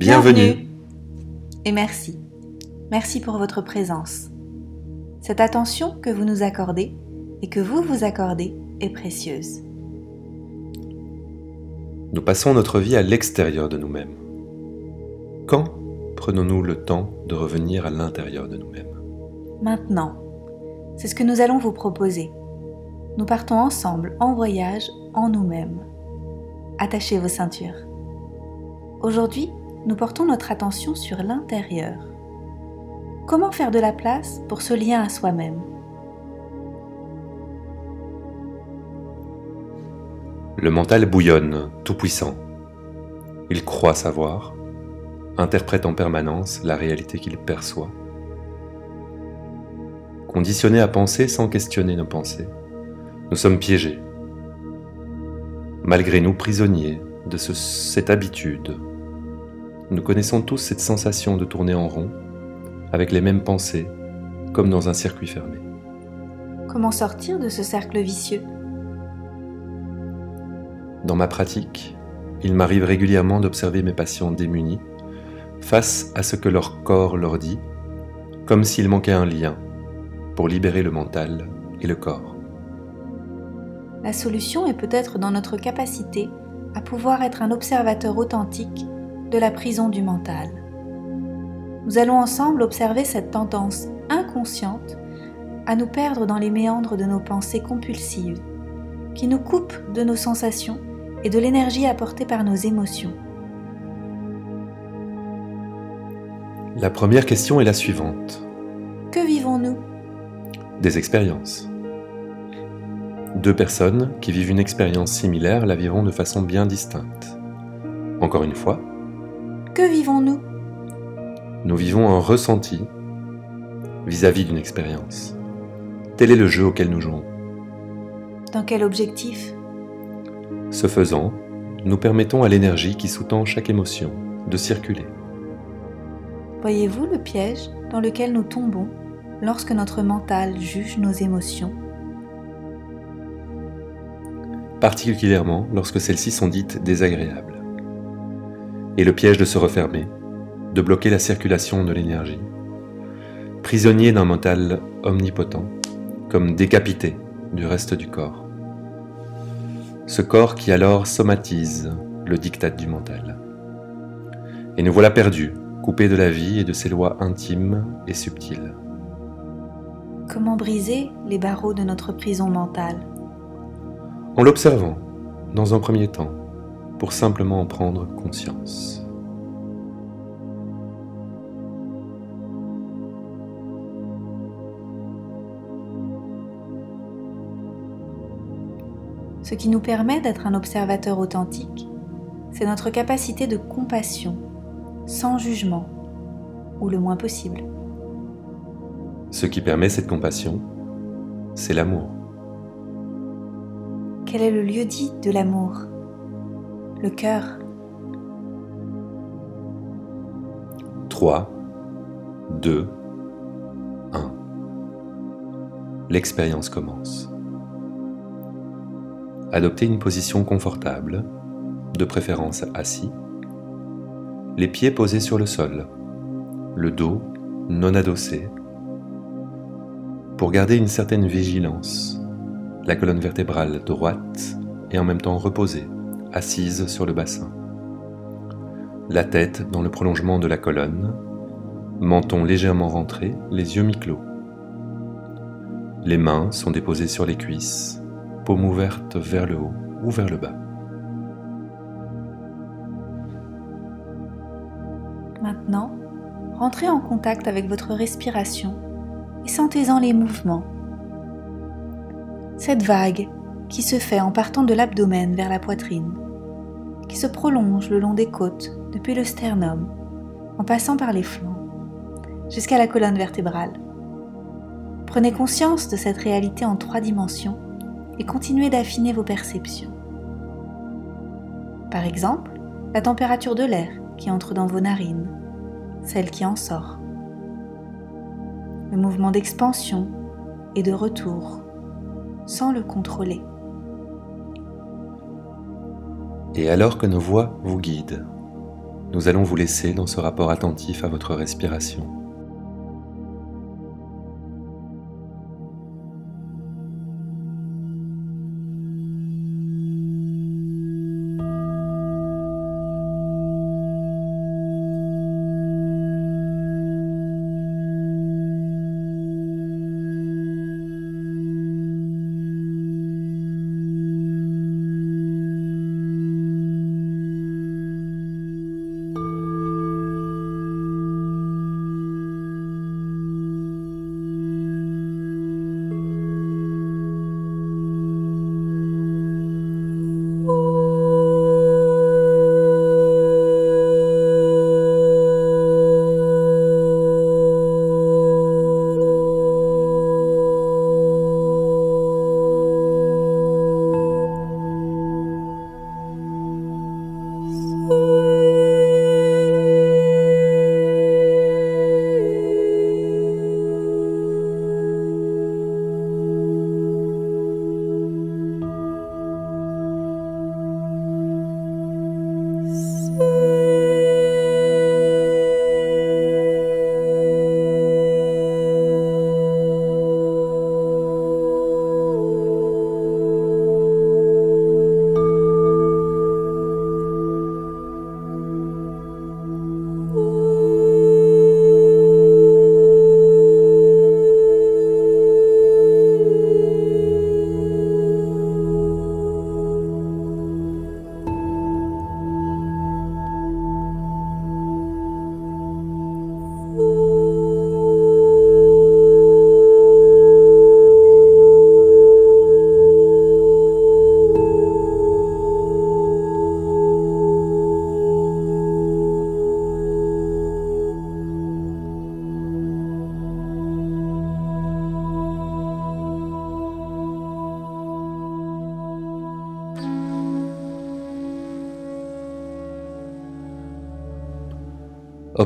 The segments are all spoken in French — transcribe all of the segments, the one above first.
Bienvenue. Et merci. Merci pour votre présence. Cette attention que vous nous accordez et que vous vous accordez est précieuse. Nous passons notre vie à l'extérieur de nous-mêmes. Quand prenons-nous le temps de revenir à l'intérieur de nous-mêmes? Maintenant, c'est ce que nous allons vous proposer. Nous partons ensemble en voyage en nous-mêmes. Attachez vos ceintures. Aujourd'hui, nous portons notre attention sur l'intérieur. Comment faire de la place pour ce lien à soi-même? Le mental bouillonne, tout-puissant. Il croit savoir, interprète en permanence la réalité qu'il perçoit. Conditionné à penser sans questionner nos pensées, nous sommes piégés. Malgré nous prisonniers de cette habitude, nous connaissons tous cette sensation de tourner en rond, avec les mêmes pensées, comme dans un circuit fermé. Comment sortir de ce cercle vicieux? Dans ma pratique, il m'arrive régulièrement d'observer mes patients démunis face à ce que leur corps leur dit, comme s'il manquait un lien pour libérer le mental et le corps. La solution est peut-être dans notre capacité à pouvoir être un observateur authentique de la prison du mental. Nous allons ensemble observer cette tendance inconsciente à nous perdre dans les méandres de nos pensées compulsives, qui nous coupent de nos sensations et de l'énergie apportée par nos émotions. La première question est la suivante. Que vivons-nous? Des expériences. Deux personnes qui vivent une expérience similaire la vivront de façon bien distincte. Encore une fois. Que vivons-nous Nous vivons un ressenti vis-à-vis d'une expérience. Tel est le jeu auquel nous jouons. Dans quel objectif ce faisant, nous permettons à l'énergie qui sous-tend chaque émotion de circuler. Voyez-vous le piège dans lequel nous tombons lorsque notre mental juge nos émotions Particulièrement lorsque celles-ci sont dites désagréables. Et le piège de se refermer, de bloquer la circulation de l'énergie. Prisonnier d'un mental omnipotent, comme décapité du reste du corps ce corps qui alors somatise le diktat du mental. Et nous voilà perdus, coupés de la vie et de ses lois intimes et subtiles. Comment briser les barreaux de notre prison mentale? En l'observant, dans un premier temps, pour simplement en prendre conscience. Ce qui nous permet d'être un observateur authentique, c'est notre capacité de compassion, sans jugement, ou le moins possible. Ce qui permet cette compassion, c'est l'amour. Quel est le lieu dit de l'amour? Le cœur. 3, 2, 1. L'expérience commence. Adoptez une position confortable, de préférence assis, les pieds posés sur le sol, le dos non adossé, pour garder une certaine vigilance, la colonne vertébrale droite et en même temps reposée, assise sur le bassin. La tête dans le prolongement de la colonne, menton légèrement rentré, les yeux mi-clos. Les mains sont déposées sur les cuisses, paume ouverte vers le haut ou vers le bas. Maintenant, rentrez en contact avec votre respiration et sentez-en les mouvements. Cette vague qui se fait en partant de l'abdomen vers la poitrine, qui se prolonge le long des côtes depuis le sternum, en passant par les flancs, jusqu'à la colonne vertébrale. Prenez conscience de cette réalité en trois dimensions et continuez d'affiner vos perceptions. Par exemple, la température de l'air qui entre dans vos narines, celle qui en sort. Le mouvement d'expansion et de retour, sans le contrôler. Et alors que nos voix vous guident, nous allons vous laisser dans ce rapport attentif à votre respiration.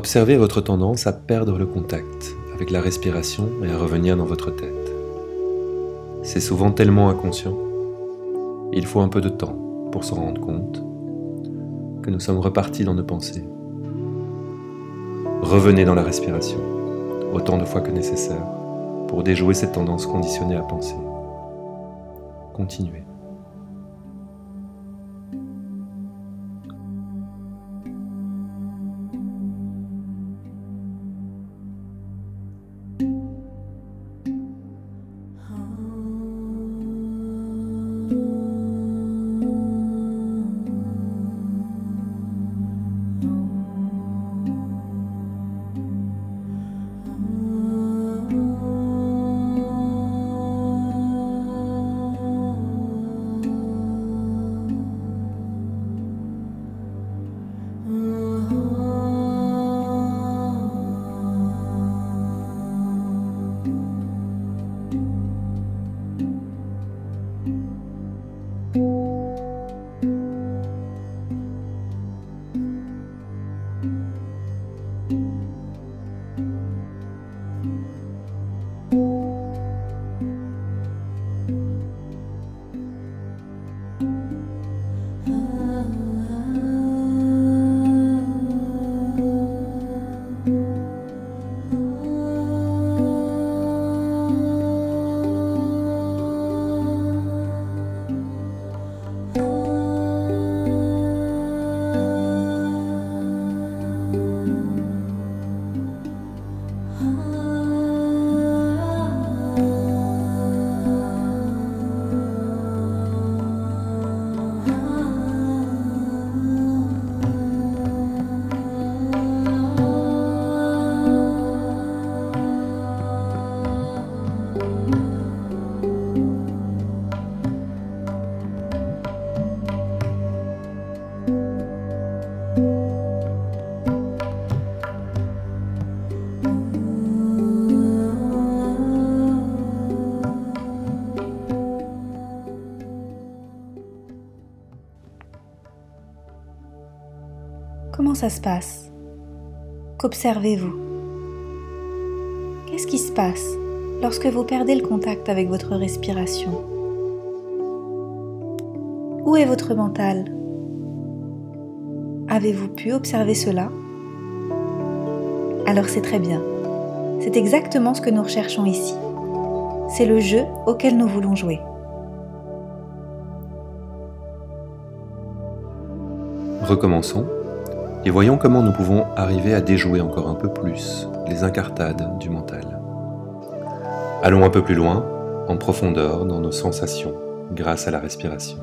Observez votre tendance à perdre le contact avec la respiration et à revenir dans votre tête. C'est souvent tellement inconscient. Il faut un peu de temps pour s'en rendre compte que nous sommes repartis dans nos pensées. Revenez dans la respiration autant de fois que nécessaire pour déjouer cette tendance conditionnée à penser. Continuez. Ça se passe? Qu'observez-vous? Qu'est-ce qui se passe lorsque vous perdez le contact avec votre respiration? Où est votre mental? Avez-vous pu observer cela? Alors c'est très bien. C'est exactement ce que nous recherchons ici. C'est le jeu auquel nous voulons jouer. Recommençons et voyons comment nous pouvons arriver à déjouer encore un peu plus les incartades du mental. Allons un peu plus loin, en profondeur, dans nos sensations, grâce à la respiration.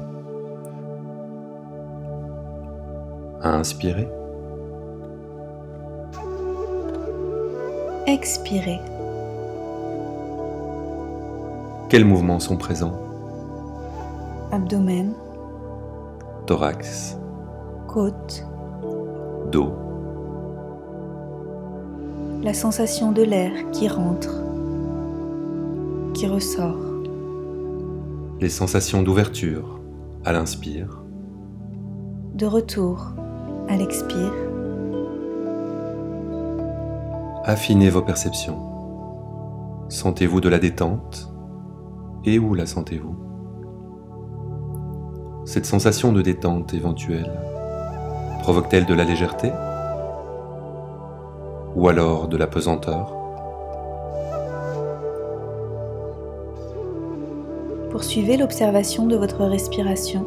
À inspirer. Expirer. Quels mouvements sont présents? Abdomen, Thorax, côte, la sensation de l'air qui rentre, qui ressort, les sensations d'ouverture à l'inspire, de retour à l'expire, affinez vos perceptions. Sentez-vous de la détente? Et où la sentez-vous? Cette sensation de détente éventuelle provoque-t-elle de la légèreté ou alors de la pesanteur? Poursuivez l'observation de votre respiration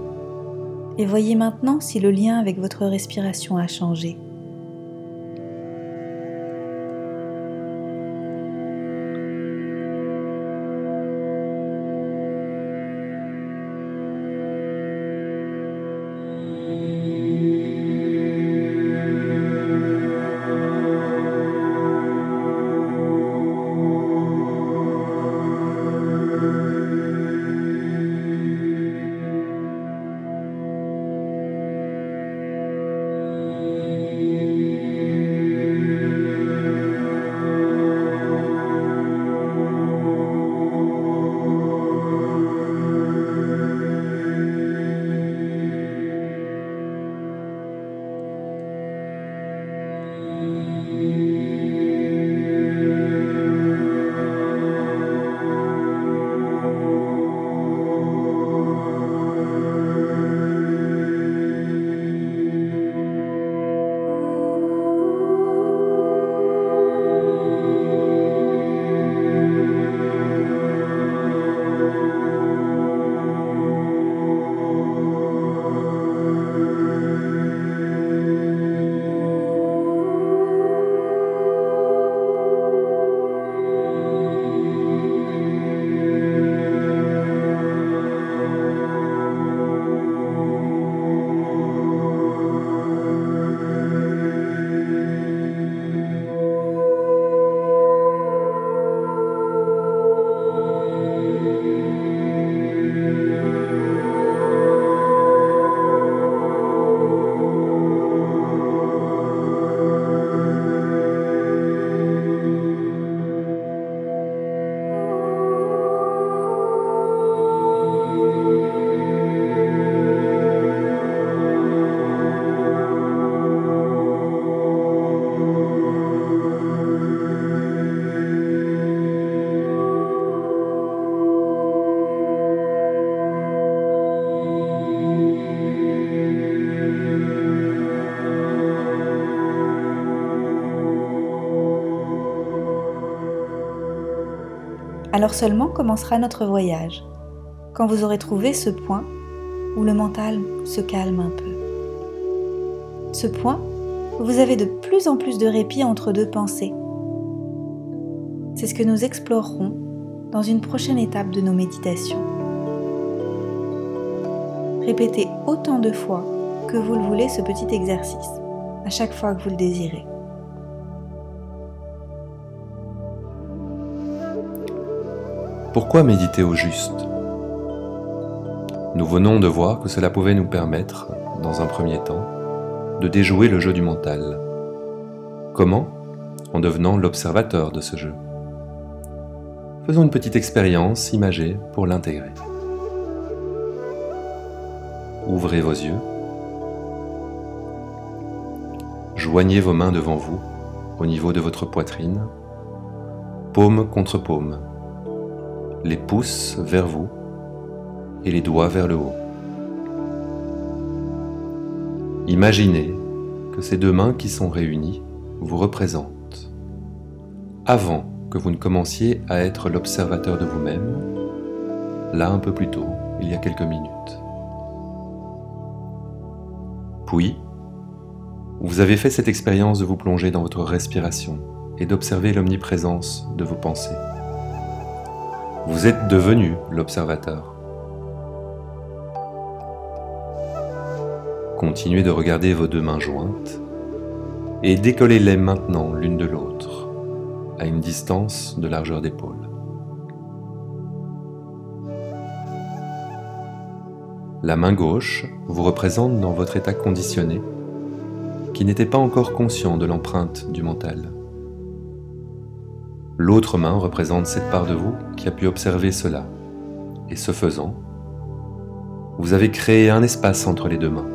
et voyez maintenant si le lien avec votre respiration a changé. Alors seulement commencera notre voyage, quand vous aurez trouvé ce point où le mental se calme un peu. Ce point où vous avez de plus en plus de répit entre deux pensées. C'est ce que nous explorerons dans une prochaine étape de nos méditations. Répétez autant de fois que vous le voulez ce petit exercice, à chaque fois que vous le désirez. Pourquoi méditer au juste? Nous venons de voir que cela pouvait nous permettre, dans un premier temps, de déjouer le jeu du mental. Comment? En devenant l'observateur de ce jeu. Faisons une petite expérience imagée pour l'intégrer. Ouvrez vos yeux. Joignez vos mains devant vous, au niveau de votre poitrine, paume contre paume les pouces vers vous et les doigts vers le haut. Imaginez que ces deux mains qui sont réunies vous représentent. Avant que vous ne commenciez à être l'observateur de vous-même, là un peu plus tôt, il y a quelques minutes. Puis, vous avez fait cette expérience de vous plonger dans votre respiration et d'observer l'omniprésence de vos pensées. Vous êtes devenu l'observateur. Continuez de regarder vos deux mains jointes et décollez-les maintenant l'une de l'autre à une distance de largeur d'épaule. La main gauche vous représente dans votre état conditionné qui n'était pas encore conscient de l'empreinte du mental. L'autre main représente cette part de vous qui a pu observer cela. Et ce faisant, vous avez créé un espace entre les deux mains.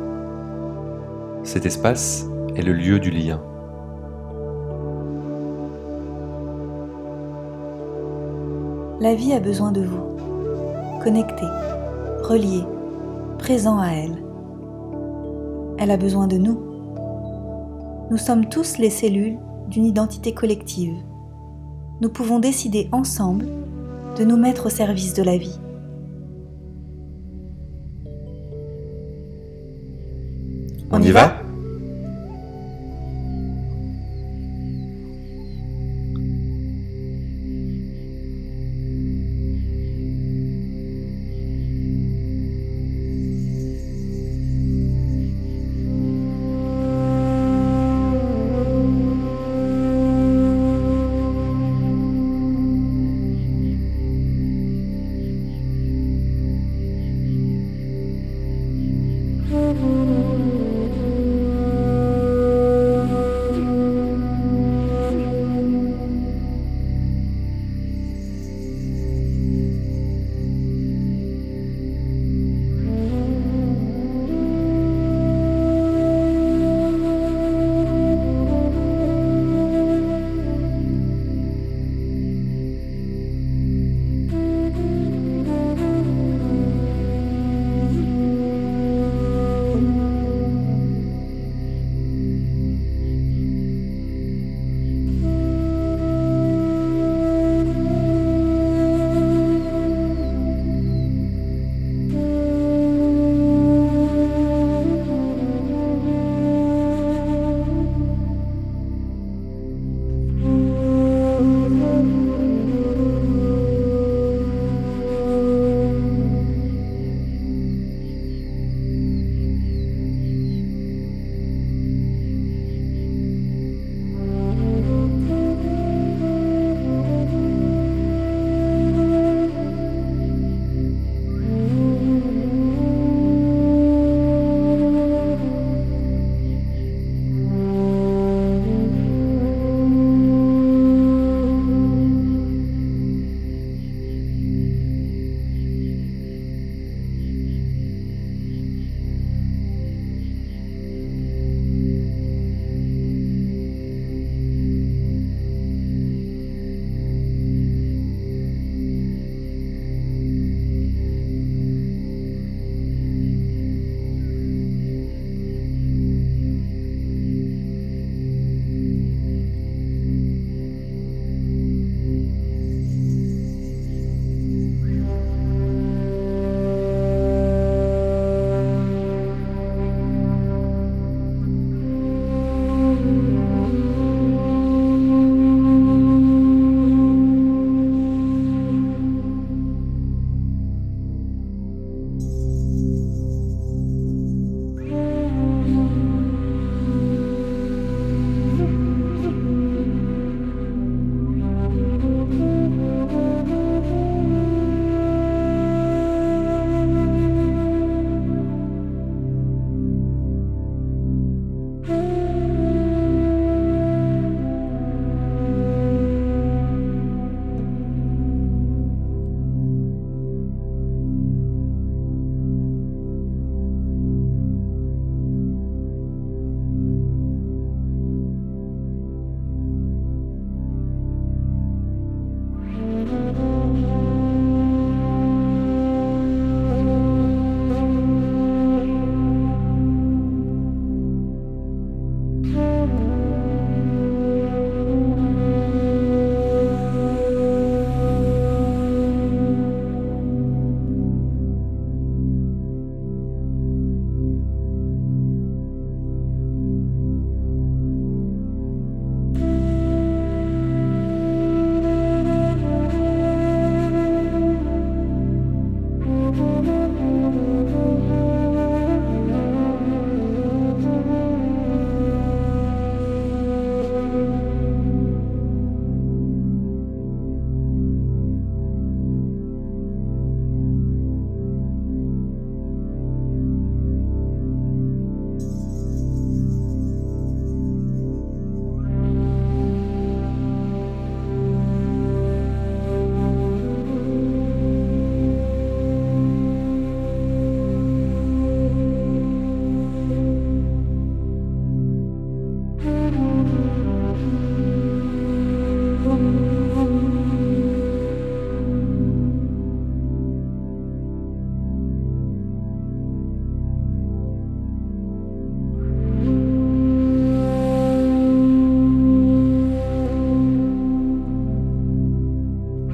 Cet espace est le lieu du lien. La vie a besoin de vous, connecté, relié, présent à elle. Elle a besoin de nous. Nous sommes tous les cellules d'une identité collective. Nous pouvons décider ensemble de nous mettre au service de la vie. On, y va?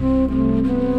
Música